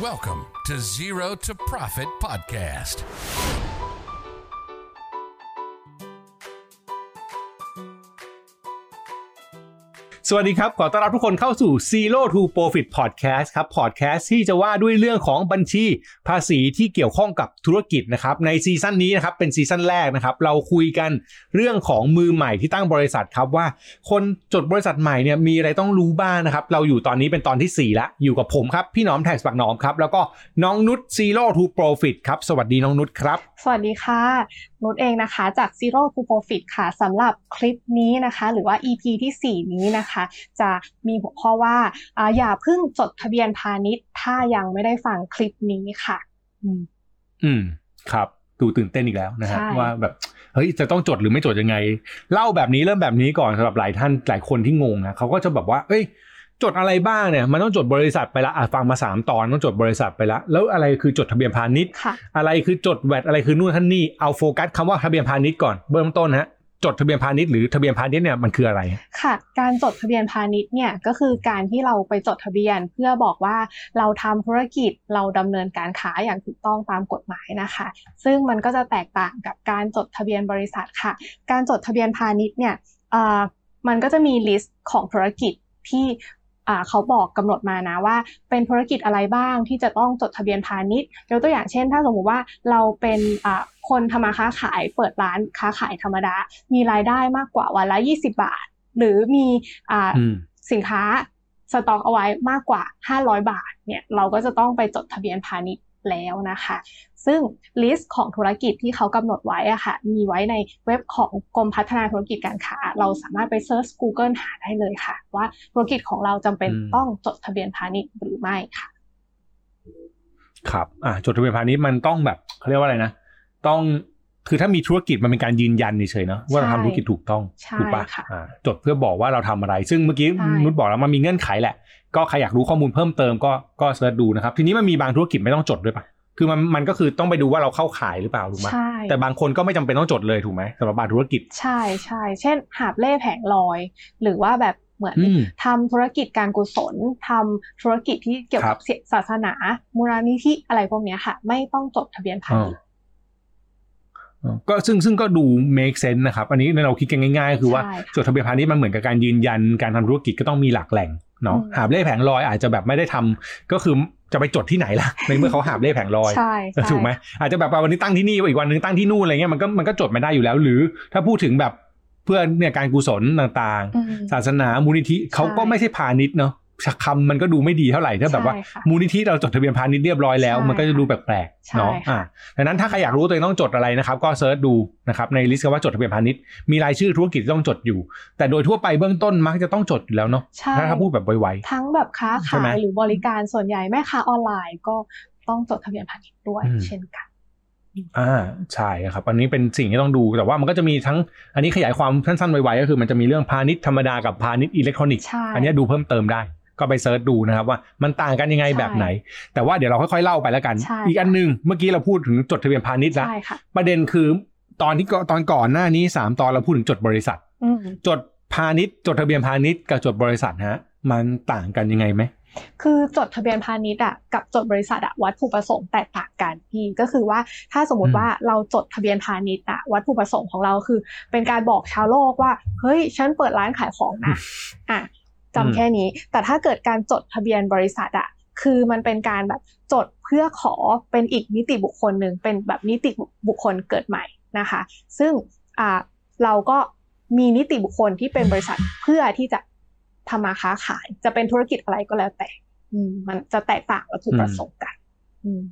Welcome to Zero to Profit Podcast. สวัสดีครับ ขอต้อนรับทุกคนเข้าสู่ Zero to Profit Podcast ครับ Podcast ที่จะว่าด้วยเรื่องของบัญชีภาษีที่เกี่ยวข้องกับธุรกิจนะครับ ในซีซั่นนี้นะครับ เป็นซีซั่นแรกนะครับ เราคุยกันเรื่องของมือใหม่ที่ตั้งบริษัทครับว่าคนจดบริษัทใหม่เนี่ยมีอะไรต้องรู้บ้างนะครับ เราอยู่ตอนนี้เป็นตอนที่ 4ล้วอยู่กับผมครับ พี่หนอมแท็กปักหนอมครับ แล้วก็น้องนุช Zero to Profit ครับ สวัสดีน้องนุชครับ สวัสดีค่ะ นุชเองนะคะ จาก Zero to Profit ค่ะสำหรับคลิปนี้นะคะ หรือว่า EP ที่ 4 นี้นะคะจะมีหัวข้อว่าอ่าอย่าเพิ่งจดทะเบียนพาณิชย์ ถ้ายังไม่ได้ฟังคลิปนี้ค่ะ อืมอืมครับดูตื่นเต้นอีกแล้วนะฮะใช่ว่าแบบเฮ้ยจะต้องจดหรือไม่จดยังไง เล่าแบบนี้เริ่มแบบนี้ก่อนสำหรับหลายท่านหลายคนที่งงนะเขาก็จะแบบว่า เอ้ย จดอะไรบ้างเนี่ยมันต้องจดบริษัทไปละอะฟังมาสามตอนต้องจดบริษัทไปละแล้วอะไรคือจดทะเบียนพาณิชย์ค่ะอะไรคือจดแวดอะไรคือนู่นท่านนี่เอาโฟกัสคำว่าทะเบียนพาณิชย์ก่อนเบื้องต้นนะฮะ จดทะเบียนพาณิชย์หรือทะเบียนพาณิชย์เนี่ยมันคืออะไร ค่ะ การจดทะเบียนพาณิชย์เนี่ยก็คือการที่เราไปจดทะเบียนเพื่อบอกว่าเราทำธุรกิจเราดำเนินการค้าอย่างถูกต้องตามกฎหมายนะคะ ซึ่งมันก็จะแตกต่างกับการจดทะเบียนบริษัทค่ะ การจดทะเบียนพาณิชย์เนี่ยเอ่อมันก็จะมี list ของธุรกิจที่ เขาบอกกำหนดมานะว่า เป็นธุรกิจอะไรบ้างที่จะต้องจดทะเบียนพาณิชย์ยกตัวอย่างเช่น ถ้าสมมุติว่าเราเป็นอ่าคนทำมาค้าขายเปิดร้านค้าขายธรรมดา มีรายได้มากกว่าวันละ 20 บาท หรือมีอ่าอืมสินค้าสต็อกเอาไว้มากกว่า 500 บาทเนี่ยเราก็จะต้องไปจดทะเบียนพาณิชย์แล้วนะคะ ซึ่ง list ของธุรกิจที่เขากำหนดไว้อะค่ะ มีไว้ในเว็บของกรมพัฒนาธุรกิจการค้า เราสามารถไปเซิร์ช Google หาได้เลยค่ะ ว่าธุรกิจของเราจำเป็นอืมต้องจดทะเบียนพาณิชย์หรือไม่ค่ะ ครับอ่าจดทะเบียนพาณิชย์มันต้องแบบเขาเรียกว่าอะไรนะ ต้องคือถ้ามีธุรกิจมันเป็นการยืนยันเฉยๆเนาะว่าเราทำธุรกิจถูกต้องใช่ถูกปะค่ะอ่าจดเพื่อบอกว่าเราทำอะไร ซึ่งเมื่อกี้ใช่นุชบอกแล้วมันมีเงื่อนไขแหละ ก็ใครอยากรู้ข้อมูลเพิ่มเติมก็ก็ search ดูนะครับ ทีนี้มันมีบางธุรกิจไม่ต้องจดด้วยปะ คือมันมันก็คือต้องไปดูว่าเราเข้าขายหรือเปล่าถูกไหมใช่แต่บางคนก็ไม่จำเป็นต้องจดเลยถูกไหมสำหรับบางธุรกิจ ใช่ใช่เช่น หาบเล่แผงลอย หรือว่าแบบเหมือนอืมทำธุรกิจการกุศลทำธุรกิจที่เกี่ยวครักับบศาสนามูลนิธิอะไรพวกเนี้ยค่ะ ไม่ต้องจดทะเบียนพาณิชย์ก็ซึ่งซึ่งก็ดู make sense นะครับ อันนี้เราคิดกันง่ายๆ คือว่าใช่ค่ะจดทะเบียนพาณิชย์มันเหมือนกับการยืนยันการทำธุรกิจก็ต้องมีหลักแหล่งเนาะอืมหาบเร่แผงลอยอาจจะแบบไม่ได้ทำก็คือ จะไปจดที่ไหนล่ะในเมื่อเขาหาบเร่แผงลอยใช่เออใช่ถูกไหมอาจจะแบบว่าวันนี้ตั้งที่นี่อีกวันหนึ่งตั้งที่นู่นอะไรเงี้ยมันก็มันก็จดไม่ได้อยู่แล้ว หรือถ้าพูดถึงแบบเพื่อนเนี่ยการกุศลต่างอืมๆศาสนามูลนิธิเขาก็ไม่ใช่พาณิชย์เนาะ คำมันก็ดูไม่ดีเท่าไหร่ถ้าแบบว่าใช่ค่ะมูลนิธิเราจดทะเบียนพาณิชย์เรียบร้อยแล้วใช่มันก็จะดูแปลกใช่ๆเนาะค่ะอ่าดังนั้นถ้าใครอยากรู้ตัวเองต้องจดอะไรนะครับ ก็ search ดูนะครับใน list คำว่าจดทะเบียนพาณิชย์มีรายชื่อธุรกิจที่ต้องจดอยู่ แต่โดยทั่วไปเบื้องต้นมักจะต้องจดอยู่แล้วเนาะใช่ถ้าถ้าพูดแบบไวทั้งแบบค้าใช่ไหมขายหรือบริการส่วนใหญ่แม่ค้าออนไลน์ก็ต้องจดทะเบียนพาณิชย์ด้วยอืมเช่นกันๆอ่าใช่ครับ อันนี้เป็นสิ่งที่ต้องดูแต่ว่ามันก็จะมีทั้งอันนี้ขยายความสั้นๆไวๆก็คือมันจะมีเรื่องพาณิชย์ธรรมดากับพาณิชย์อิเล็กทรอนิกส์ใช่อันนี้ดูเพิ่มเติมได้ ก็ไป search ดูนะครับว่ามันต่างกันยังไงใช่แบบไหน แต่ว่าเดี๋ยวเราค่อยๆเล่าไปแล้วกันใช่อีกอันหนึ่งเมื่อกี้เราพูดถึงจดทะเบียนพาณิชย์แล้วใช่ค่ะประเด็นคือตอนที่ก่อนตอนก่อนหน้านี้สามตอนเราพูดถึงจดบริษัทอืมจดพาณิชย์จดทะเบียนพาณิชย์กับจดบริษัทฮะมันต่างกันยังไงไหมคือจดทะเบียนพาณิชย์อะกับจดบริษัทอะวัตถุประสงค์แตกต่างกันพี่ก็คือว่าถ้าสมมอืติมว่าเราจดทะเบียนพาณิชย์อะวัตถุประสงค์ของเราคือ เป็นการบอกชาวโลกว่า เฮ้ยฉันเปิดร้านขายของนะอะ จำแค่นี้ แต่ถ้าเกิดการจดทะเบียนบริษัทอะคือมันเป็นการแบบจดเพื่อขอเป็นอีกนิติบุคคลหนึ่งเป็นแบบนิติบุคคลเกิดใหม่นะคะ ซึ่งอ่าเราก็มีนิติบุคคลที่เป็นบริษัทเพื่อที่จะทำมาค้าขาย จะเป็นธุรกิจอะไรก็แล้วแต่อืมมันจะแตกต่างวัตถุประสงค์กันอืม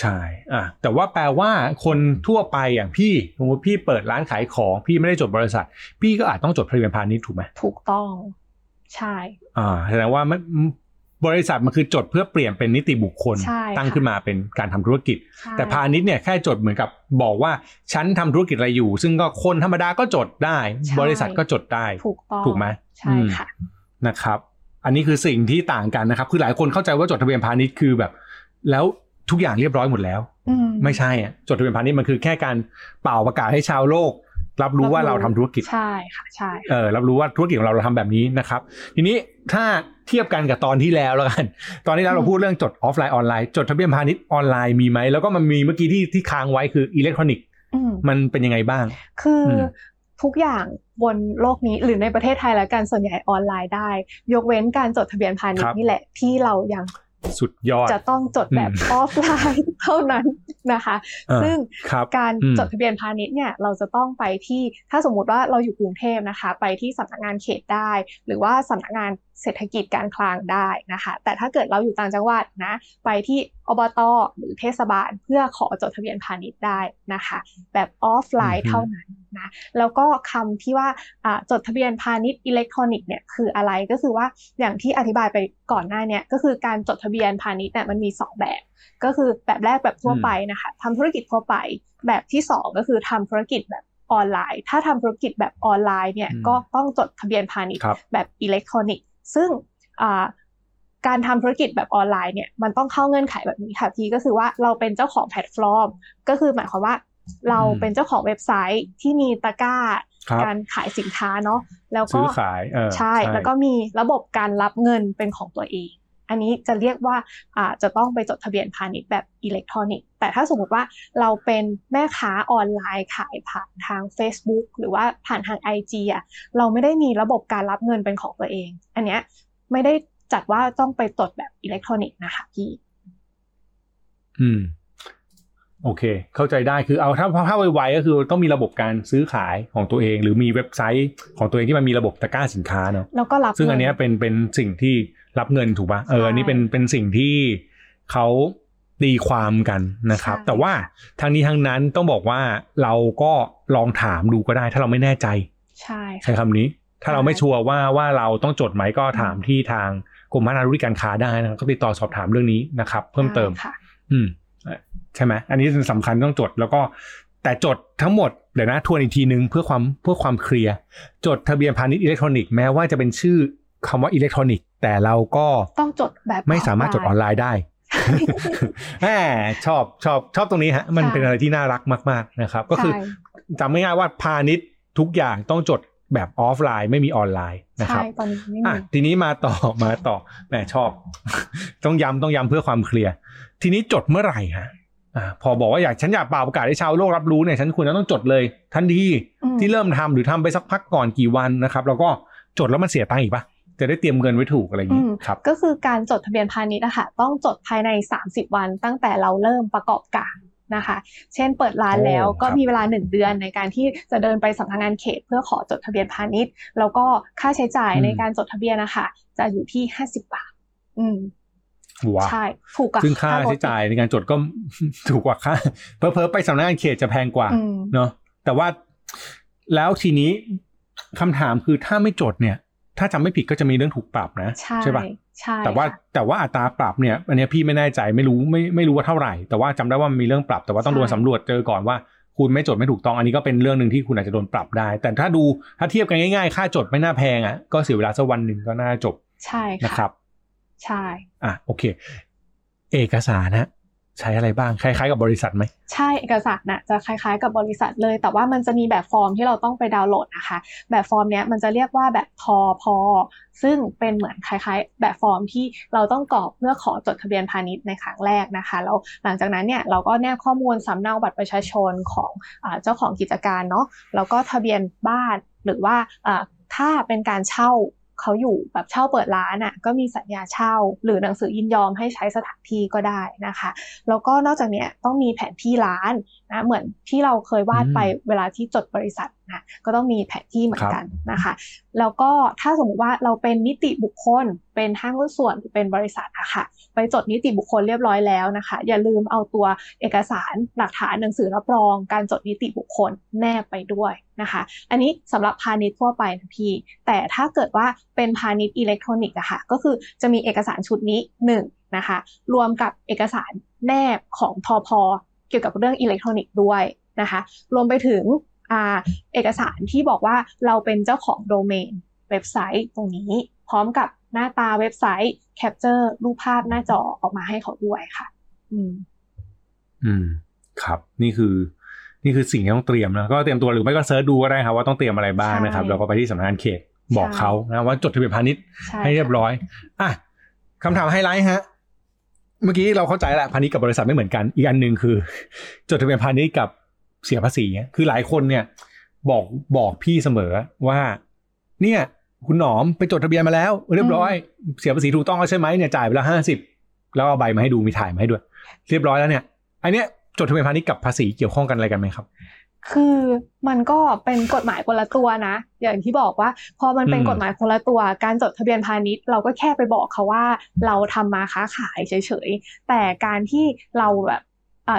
ใช่อะแต่ว่าแปลว่าคนทั่วไปอย่างพี่สมมติพี่เปิดร้านขายของ พี่ไม่ได้จดบริษัท พี่ก็อาจต้องจดทะเบียนพาณิชย์ถูกไหมถูกต้อง ใช่ อ่าแสดงว่ามันบริษัทมันคือจดเพื่อเปลี่ยนเป็นนิติบุคคลใช่ค่ะตั้งขึ้นมาเป็นการทำธุรกิจใช่แต่พาณิชย์เนี่ยแค่จดเหมือนกับบอกว่าฉันทำธุรกิจอะไรอยู่ ซึ่งก็คนธรรมดาก็จดได้ใช่บริษัทก็จดได้ถูกต้องถูกไหมใช่อืมค่ะนะครับ อันนี้คือสิ่งที่ต่างกันนะครับ คือหลายคนเข้าใจว่าจดทะเบียนพาณิชย์คือแบบ แล้วทุกอย่างเรียบร้อยหมดแล้วอืมไม่ใช่อะจดทะเบียนพาณิชย์มันคือแค่การเป่าประกาศให้ชาวโลก รับรู้ว่าเราทำธุรกิจใช่ค่ะใช่เออรับรู้ว่าธุรกิจของเราเราทำแบบนี้นะครับ ทีนี้ถ้าเทียบกันกับตอนที่แล้วแล้วกัน ตอนที่แล้วเราพูดเรื่องจดออฟไลน์ออนไลน์จดทะเบียนพาณิชย์ออนไลน์มีไหมแล้วก็มันมีเมื่อกี้ที่ที่ค้างไว้คืออิเล็กทรอนิกส์อืมมันเป็นยังไงบ้าง คืออืมทุกอย่างบนโลกนี้หรือในประเทศไทยแล้วกันส่วนใหญ่ออนไลน์ได้ ยกเว้นการจดทะเบียนพาณิชย์ครับนี่แหละที่เรายัง สุดยอด จะต้องจดแบบอืมออฟไลน์เท่านั้นนะคะเออซึ่งครับการอืมจดทะเบียนพาณิชย์เนี่ยเราจะต้องไปที่ถ้าสมมุติว่าเราอยู่กรุงเทพนะคะ ไปที่สำนักงานเขตได้ หรือว่าสำนักงานเศรษฐกิจการคลังได้นะคะ แต่ถ้าเกิดเราอยู่ต่างจังหวัดนะ ไปที่อบตหรือเทศบาลเพื่อขอจดทะเบียนพาณิชย์ได้นะคะ แบบออฟไลน์อือฮึเท่านั้น นะแล้วก็คำที่ว่าอ่าจดทะเบียนพาณิชย์อิเล็กทรอนิกส์เนี่ยคืออะไรก็คือว่าอย่างที่อธิบายไปก่อนหน้าเนี่ยก็คือการจดทะเบียนพาณิชย์เนี่ยมันมีสองแบบ ก็คือแบบแรกแบบทั่วไปนะคะทำธุรกิจทั่วไป แบบที่สองก็คือทำธุรกิจแบบออนไลน์ ถ้าทำธุรกิจแบบออนไลน์เนี่ยอืมก็ต้องจดทะเบียนพาณิชย์ครับแบบอิเล็กทรอนิกส์ซึ่งอ่าการทำธุรกิจแบบออนไลน์เนี่ยมันต้องเข้าเงื่อนไขแบบนี้ค่ะพี่ก็คือว่าเราเป็นเจ้าของแพลตฟอร์ม ก็คือหมายความว่า เราเป็นเจ้าของเว็บไซต์ที่มีตะกร้าครับการขายสินค้าเนาะแล้วก็ซื้อขายเออใช่แล้วก็มีระบบการรับเงินเป็นของตัวเอง อันนี้จะเรียกว่าอ่าจะต้องไปจดทะเบียนพาณิชย์แบบอิเล็กทรอนิกส์แต่ถ้าสมมติว่าเราเป็นแม่ค้าออนไลน์ขายผ่านทาง Facebook หรือว่าผ่านทาง IG อะเราไม่ได้มีระบบการรับเงินเป็นของตัวเอง อันเนี้ยไม่ได้จัดว่าต้องไปจดแบบอิเล็กทรอนิกส์นะคะพี่ อืม โอเค เข้าใจได้คือเอาถ้าถ้าไวๆก็คือต้องมีระบบการซื้อขายของตัวเอง หรือมีเว็บไซต์ของตัวเองที่มันมีระบบตะกร้าสินค้าเนาะแล้วก็รับซึ่งอันเนี้ยงิเป็นเป็นสิ่งที่รับเงินถูกปะเออใช่อันนี้เป็นเป็นสิ่งที่เขาตีความกันนะครับใช่แต่ว่าทางนี้ทางนั้นต้องบอกว่าเราก็ลองถามดูก็ได้ ถ้าเราไม่แน่ใจ ใช่ใช้ค่ะคำนี้ ถ้าเราไม่ชัวร์ว่าว่าเราต้องจดไหมก็ถามอืมที่ทางกรมพัฒนาธุรกิจการค้าได้นะครับก็ติดต่อสอบถามเรื่องนี้นะครับ เพิ่มเติมใช่ค่ะอืม ใช่ไหมอันนี้สำคัญต้องจด แล้วก็แต่จดทั้งหมดเดี๋ยวนะทวนอีกทีนึงเพื่อความเพื่อความเคลียร์จดทะเบียนพาณิชย์อิเล็กทรอนิกส์แม้ว่าจะเป็นชื่อคำว่าอิเล็กทรอนิกส์แต่เราก็ต้องจดแบบไม่สามารถจดออนไลน์ได้แหมชอบชอบชอบตรงนี้ฮะ มันใช่เป็นอะไรที่น่ารักมาก ๆ นะครับ ก็คือใช่จำง่ายๆว่าพาณิชย์ทุกอย่างต้องจดแบบออฟไลน์ไม่มีออนไลน์นะคใช่ตอนนี้ไม่อะมีทีนี้มาต่อมาต่อแหมชอบ ต้องย้ำต้องย้ำเพื่อความเคลียร์ ทีนี้จดเมื่อไหร่ฮะ อ่าพอบอกว่าอยากฉันอยากเป่าประกาศให้ชาวโลกรับรู้เนี่ยฉันควรจะต้องจดเลย ทันทีอืมที่เริ่มทำหรือทำไปสักพักก่อนกี่วันนะครับ แล้วก็จดแล้วมันเสียตังค์อีกปะจะได้เตรียมเงินไว้ถูกอะไรอย่างนี้อืมครับก็คือการจดทะเบียนพาณิชย์อะค่ะต้องจดภายใน 30 วันตั้งแต่เราเริ่มประกอบการนะคะ เช่นเปิดร้านโอ้แล้วก็ครับมีเวลา 1 เดือนในการที่จะเดินไปสำนักงานเขต เพื่อขอจดทะเบียนพาณิชย์ แล้วก็ค่าใช้จ่ายอืมในการจดทะเบียนนะคะจะอยู่ที่ 50 บาท อืม ว้าใช่ถูกกว่าซึ่งค่าถใช้จ่ายในการจดก็ถูกกว่าค่าเพอเพอๆไปสำนักงานเขตจะแพงกว่าอืมเนาะแต่ว่าแล้วทีนี้คำถามคือถ้าไม่จดเนี่ย ถ้าจำไม่ผิดก็จะมีเรื่องถูกปรับนะใช่ปะใช่แต่ว่าค่ะแต่ว่าอัตราปรับเนี่ย อันเนี้ยพี่ไม่แน่ใจไม่รู้ไม่ไม่รู้ว่าเท่าไหร่ แต่ว่าจำได้ว่ามันมีเรื่องปรับ แต่ว่าต้องโดนใช่สำรวจเจอก่อนว่าคุณไม่จดไม่ถูกต้องอันนี้ก็เป็นเรื่องหนึ่งที่คุณอาจจะโดนปรับได้ แต่ถ้าดูถ้าเทียบกันง่ายๆ ค่าจดไม่น่าแพงอะก็เสียเวลาสักวันหนึ่งก็น่าจบใช่นะคค่ะรับ ใช่อะโอเค เอกสารฮะใช้อะไรบ้างคล้ายๆกับบริษัทไหมใช่เอกสารน่ะจะคล้ายๆกับบริษัทเลย แต่ว่ามันจะมีแบบฟอร์มที่เราต้องไปดาวน์โหลดนะคะ แบบฟอร์มเนี้ยมันจะเรียกว่าแบบทอพอซึ่งเป็นเหมือนคล้ายๆ แบบฟอร์มที่เราต้องกรอกเพื่อขอจดทะเบียนพาณิชย์ในครั้งแรกนะคะแล้วหลังจากนั้นเนี่ยเราก็แนบข้อมูลสำเนาบัตรประชาชนของอาเจ้าของกิจการเนาะแล้วก็ทะเบียนบ้านหรือว่าอ่าถ้าเป็นการเช่า เขาอยู่แบบเช่าเปิดร้านอะก็มีสัญญาเช่า หรือหนังสือยินยอมให้ใช้สถานที่ก็ได้นะคะแล้วก็นอกจากเนี้ยต้องมีแผนที่ร้านนะเหมือนที่เราเคยวาดไปเวลาที่จดบริษัทนะก็ต้องมีแผนที่เหมือนกันนะคะแล้วก็ถ้าสมมติว่าเราเป็นนิติบุคคล เป็นห้างหุ้นส่วนหรือเป็นบริษัทอะค่ะไปจดนิติบุคคลเรียบร้อยแล้วนะคะ อย่าลืมเอาตัวเอกสารหลักฐานหนังสือรับรอง การจดนิติบุคคลแนบไปด้วยนะคะ อันนี้สำหรับพาณิชย์ทั่วไปนะพี่ แต่ถ้าเกิดว่าเป็นพาณิชย์อิเล็กทรอนิกส์อะค่ะก็คือจะมีเอกสารชุดนี้หนึ่งนะคะรวมกับเอกสารแนบของทอพอเกี่ยวกับเรื่องอิเล็กทรอนิกส์ด้วยนะคะ รวมไปถึงอ่า เอกสารที่บอกว่าเราเป็นเจ้าของโดเมนเว็บไซต์ตรงนี้ พร้อมกับหน้าตาเว็บไซต์ capture รูปภาพหน้าจอออกมาให้เขาด้วยค่ะ อืม อืม ครับ นี่คือนี่คือสิ่งที่ต้องเตรียมนะก็เตรียมตัวหรือไม่ก็ search ดูก็ได้ครับว่าต้องเตรียมอะไรบ้างนะครับใช่แล้วก็ไปที่สำนักงานเขตบอกเขานะว่าจดทะเบียนพาณิชย์ใช่ให้เรียบร้อย อะคำถามไฮไลท์ฮะ เมื่อกี้เราเข้าใจแหละพาณิชย์กับบริษัทไม่เหมือนกัน อีกอันหนึ่งคือ จดทะเบียนพาณิชย์กับ เสียภาษีเนี่ยคือหลายคนเนี่ย บอกบอกพี่เสมอว่า เนี่ย คุณหนอมไปจดทะเบียนมาแล้ว เรียบร้อยเสียภาษีถูกต้องแล้วใช่ไหมเนี่ยจ่ายไปแล้วห้าสิบแล้วเอาใบมาให้ดูมีถ่ายมาให้ด้วย เรียบร้อยแล้วเนี่ย อันเนี้ยจดทะเบียนพาณิชย์กับภาษีเกี่ยวข้องกันอะไรกันไหมครับ คือมันก็เป็นกฎหมายคนละตัวนะ อย่างที่บอกว่า พอมันเป็นอืมกฎหมายคนละตัว การจดทะเบียนพาณิชย์ เราก็แค่ไปบอกเขาว่าเราทำมาค้าขายเฉยๆ แต่การที่เราแบบอ่า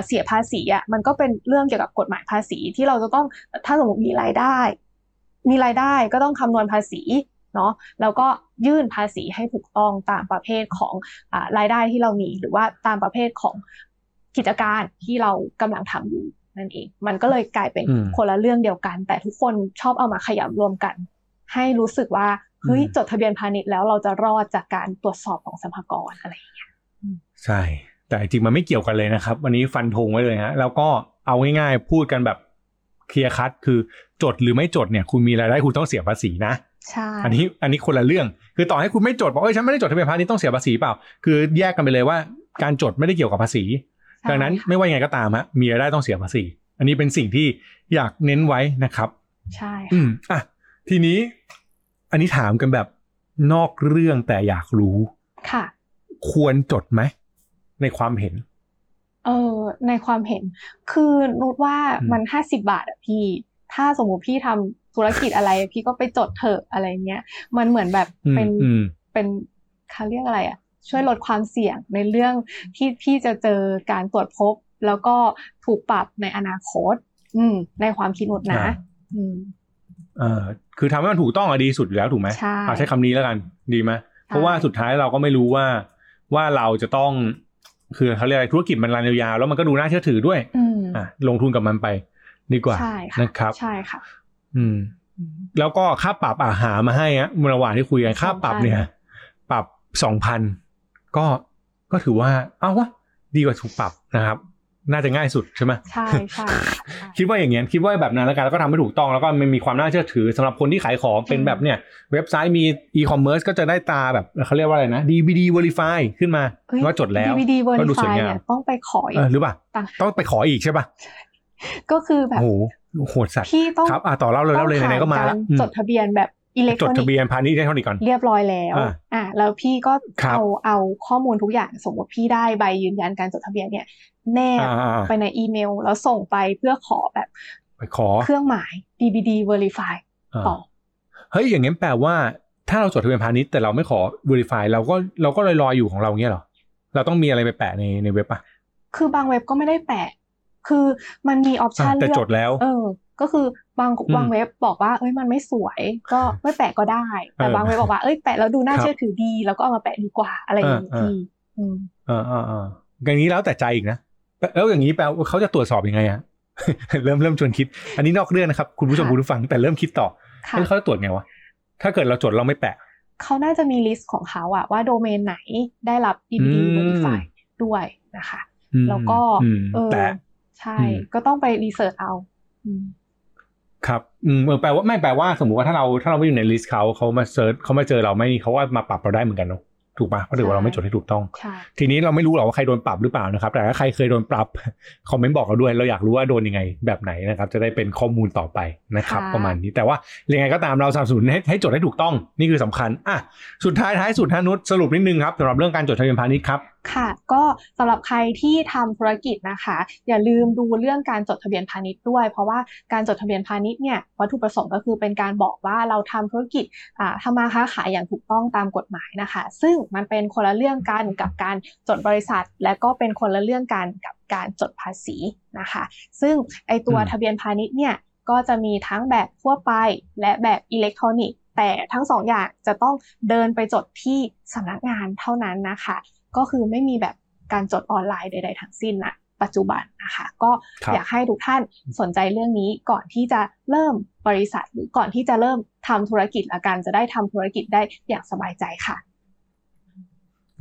เสียภาษีอะมันก็เป็นเรื่องเกี่ยวกับกฎหมายภาษีที่เราจะต้องถ้าสมมติมีรายได้ มีรายได้ก็ต้องคำนวณภาษีเนาะแล้วก็ยื่นภาษีให้ถูกต้องตามประเภทของอ่ารายได้ที่เรามีหรือว่าตามประเภทของกิจการที่เรากำลังทำอยู่นั่นเอง มันก็เลยกลายเป็นอืมคนละเรื่องเดียวกัน แต่ทุกคนชอบเอามาขยำรวมกัน ให้รู้สึกว่าเฮ้ยอืมจดทะเบียนพาณิชย์แล้วเราจะรอดจากการตรวจสอบของสรรพากรอะไรอย่างเงี้ยใช่ แต่จริงๆมันไม่เกี่ยวกันเลยนะครับ วันนี้ฟันธงไว้เลยฮะแล้วก็เอาง่ายๆพูดกันแบบเคลียร์คัดคือจดหรือไม่จดเนี่ย คุณมีรายได้คุณต้องเสียภาษีนะใช่อันนี้อันนี้คนละเรื่อง คือต่อให้คุณไม่จดบอกเอ้ยฉันไม่ได้จดทะเบียนพาณิชย์ต้องเสียภาษีเปล่า คือแยกกันไปเลยว่าการจดไม่ได้เกี่ยวกับภาษีใช่ดังนั้นค่ะไม่ว่ายังไงก็ตามฮะมีรายได้ต้องเสียภาษี อันนี้เป็นสิ่งที่อยากเน้นไว้นะครับ ใช่อืมอะทีนี้อันนี้ถามกันแบบนอกเรื่องแต่อยากรู้ค่ะ ควรจดไหม ในความเห็น เออในความเห็น คือนุชว่าอืมมันห้าสิบาทอะพี่ ถ้าสมมติพี่ทำธุรกิจอะไร พี่ก็ไปจดเถอะอะไรเงี้ย มันเหมือนแบบอืมเป็นอืมเป็นเขาเรียกอะไรอะช่วยลดความเสี่ยงในเรื่องที่พี่จะเจอการตรวจพบ แล้วก็ถูกปรับในอนาคต อืม ในความคิดนุชนะอ่าอืมเออคือทำให้มันถูกต้องอะดีสุดอยู่แล้วถูกไหมใช่เอาใช้คำนี้แล้วกัน ดีไหมเพราะว่าสุดท้ายเราก็ไม่รู้ว่าว่าเราจะต้อง คือเขาเรียกอะไรธุรกิจมันรันยาวๆแล้วมันก็ดูน่าเชื่อถือด้วยอืมอะลงทุนกับมันไป ดีกว่าใช่ค่ะนะครับ ใช่ค่ะ อืม แล้วก็ค่าปรับอาหารมาให้ฮะระหว่างที่คุยกันค่าปรับเนี่ย ปรับสองพันก็ก็ถือว่า เอ้าวะดีกว่าถูกปรับนะครับ น่าจะง่ายสุดใช่ไหมใช่ใช่ค่ะใช่คิดว่าอย่างเงี้ยคิดว่าแบบนั้นแล้วกันแล้วก็ทำให้ถูกต้องแล้วก็มันมีความน่าเชื่อถือสำหรับคนที่ขายของเป็นแบบเนี่ย เว็บไซต์มีอีคอมเมิร์ซก็จะได้ตาแบบเขาเรียกว่าอะไรนะ DVD Verify ขึ้นมาเฮ้ยว่าจดแล้ว DVD ก็ดูสวย Verify งามเนี่ยต้องไปขออีเอกอหรือเปล่าต่างต้องไปขออีกใช่ป่ะก็คือแบโอ้บโหโหดสัตว์พี่ต้องครับอะต่อเล่าเลยเล่าเลยไหนๆก็มาต้องแล้วผ่นอืมจดทะเบียนแบบ อิเล็กทจรดอนิทะกเบียนส์พาณิชย์อิเล็กทรอนิกส์ก่อนเรียบร้อยแล้วอ่าอ่าแล้วพี่ก็ครับเอาเอาข้อมูลทุกอย่างสมมติพี่ได้ใบยืนยันการจดทะเบียนเนี่ย แนบอ่าไปในอีเมล แล้วส่งไปเพื่อขอแบบไปขอเครื่องหมาย DVD Verify อ่าต่อเฮ้ยอย่างงี้แปลว่า ถ้าเราจดทะเบียนพาณิชย์แต่เราไม่ขอ Verify เราก็เราก็ลอยๆอยู่ของเราเงี้ยเหรอเราต้องมีอะไรไปแปะในในเว็บป่ะคือบางเว็บก็ไม่ได้แปะ คือมันมีออปชันอะแต่เลือกจดแล้ว เออ ก็คือบางอืมบางเว็บบอกว่าเอ้ยมันไม่สวย ก็ไม่แปะก็ได้ แต่เออบางเว็บบอกว่าเอ้ยแปะแล้วดูน่าครับเชื่อถือดี แล้วก็เอามาแปะดีกว่าอะไรอย่างนี้เออเออพี่อืมอ่าอ่าอ่าอย่างนี้แล้วแต่ใจอีกนะแล้วอย่างนี้แปลว่าเขาจะตรวจสอบยังไงอะเริ่มเริ่มชวนคิด อันนี้นอกเรื่องนะครับคุณผู้ชมค่ะคุณผู้ฟังแต่เริ่มคิดต่อค่ะเฮ้ยเขาจะตรวจไงวะถ้าเกิดเราจดเราไม่แปะเขาน่าจะมี list ของเขาอะว่าโดเมนไหนได้รับ DBD อืม Verify ด้วยนะคะอืมแล้วก็อืมเออแต่ใช่อืมก็ต้องไป research เอาอืม ครับอืมเออแปลว่าไม่แปลว่าสมมติว่าถ้าเราถ้าเราไม่อยู่ใน list เขาเขามา search เขามาเจอเราไม่เขาว่ามาปรับเราได้เหมือนกันเนาะถูกปะเพราะถือว่าเราไม่จดให้ถูกต้องใช่ทีนี้เราไม่รู้หรอกว่าใครโดนปรับหรือเปล่านะครับ แต่ถ้าใครเคยโดนปรับคอมเมนต์บอกเราด้วย เราอยากรู้ว่าโดนยังไงแบบไหนนะครับ จะได้เป็นข้อมูลต่อไปนะครับ ประมาณนี้แต่ว่ายังไงก็ตามเราสนับสนุนให้ให้จดให้ถูกต้อง นี่คือสำคัญอะสุดท้ายท้ายสุดท่านุชสรุปนิดนึงครับสำหรับเรื่องการจดทะเบียนพาณิชย์ครับ ค่ะก็สำหรับใครที่ทำธุรกิจนะคะ อย่าลืมดูเรื่องการจดทะเบียนพาณิชย์ด้วย เพราะว่าการจดทะเบียนพาณิชย์เนี่ยวัตถุประสงค์ก็คือเป็นการบอกว่าเราทำธุรกิจอ่าทำมาค้าขายอย่างถูกต้องตามกฎหมายนะคะ ซึ่งมันเป็นคนละเรื่องกันกับการจดบริษัท และก็เป็นคนละเรื่องกันกับการจดภาษีนะคะ ซึ่งไอตัวอืมทะเบียนพาณิชย์เนี่ยก็จะมีทั้งแบบทั่วไปและแบบอิเล็กทรอนิกส์แต่ทั้งสองอย่างจะต้องเดินไปจดที่สำนักงานเท่านั้นนะคะ ก็คือไม่มีแบบการจดออนไลน์ใด ๆ ทั้งสิ้นนะปัจจุบันนะคะ ก็ครับอยากให้ทุกท่านสนใจเรื่องนี้ก่อนที่จะเริ่มบริษัทหรือก่อนที่จะเริ่มทำธุรกิจละกันจะได้ทำธุรกิจได้อย่างสบายใจค่ะ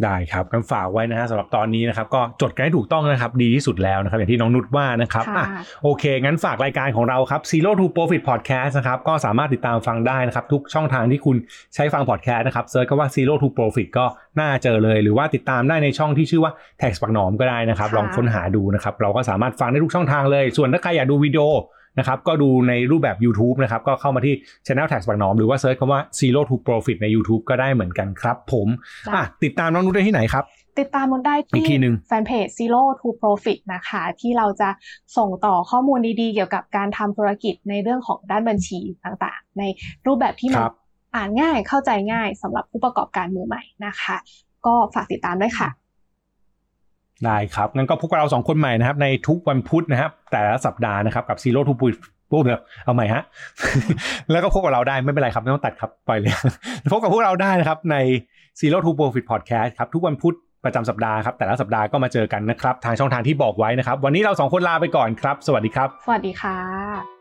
ได้ครับกันฝากไว้นะฮะสำหรับตอนนี้นะครับก็จดกันให้ถูกต้องนะครับดีที่สุดแล้วนะครับอย่างที่น้องนุชว่านะครับค่ะอะโอเค งั้นฝากรายการของเราครับ Zero to Profit Podcast นะครับก็สามารถติดตามฟังได้นะครับทุกช่องทางที่คุณใช้ฟังพอดแคสต์นะครับเซิร์ชก็ว่า Zero to Profit ก็น่าเจอเลย หรือว่าติดตามได้ในช่องที่ชื่อว่า Tax ปักหนอมก็ได้นะครับค่ะลองค้นหาดูนะครับเราก็สามารถฟังได้ทุกช่องทางเลย ส่วนถ้าใครอยากดูวิดีโอ นะครับก็ดูในรูปแบบ YouTube นะครับก็เข้ามาที่ Channel Tax ปักหนอม หรือว่าเซิร์ชคำว่า Zero to Profit ใน YouTube ก็ได้เหมือนกันครับผมอะติดตามน้องนุชได้ที่ไหนครับติดตามมนได้อีกทีที่หนึ่งแฟนเพจ Zero to Profit นะคะ ที่เราจะส่งต่อข้อมูลดีๆ เกี่ยวกับการทำธุรกิจในเรื่องของด้านบัญชีต่างๆ ในรูปแบบที่มันครับอ่านง่ายเข้าใจง่ายสำหรับผู้ประกอบการมือใหม่นะคะ ก็ฝากติดตามด้วยค่ะ ได้ครับงั้นก็พบกับเราสองคนใหม่นะครับในทุกวันพุธนะครับแต่ละสัปดาห์นะครับกับ Zero to Profit พูดแบบเอาใหม่ฮะ แล้วก็พบกับเราได้ไม่เป็นไรครับ ไม่ต้องตัดครับ ปล่อยเลยพบกับพวกเราได้นะครับ ใน Zero to Profit Podcast ครับ ทุกวันพุธประจำสัปดาห์ครับ แต่ละสัปดาห์ก็มาเจอกันนะครับ ทางช่องทางที่บอกไว้นะครับ วันนี้เราสองคนลาไปก่อนครับ สวัสดีครับ สวัสดีค่ะ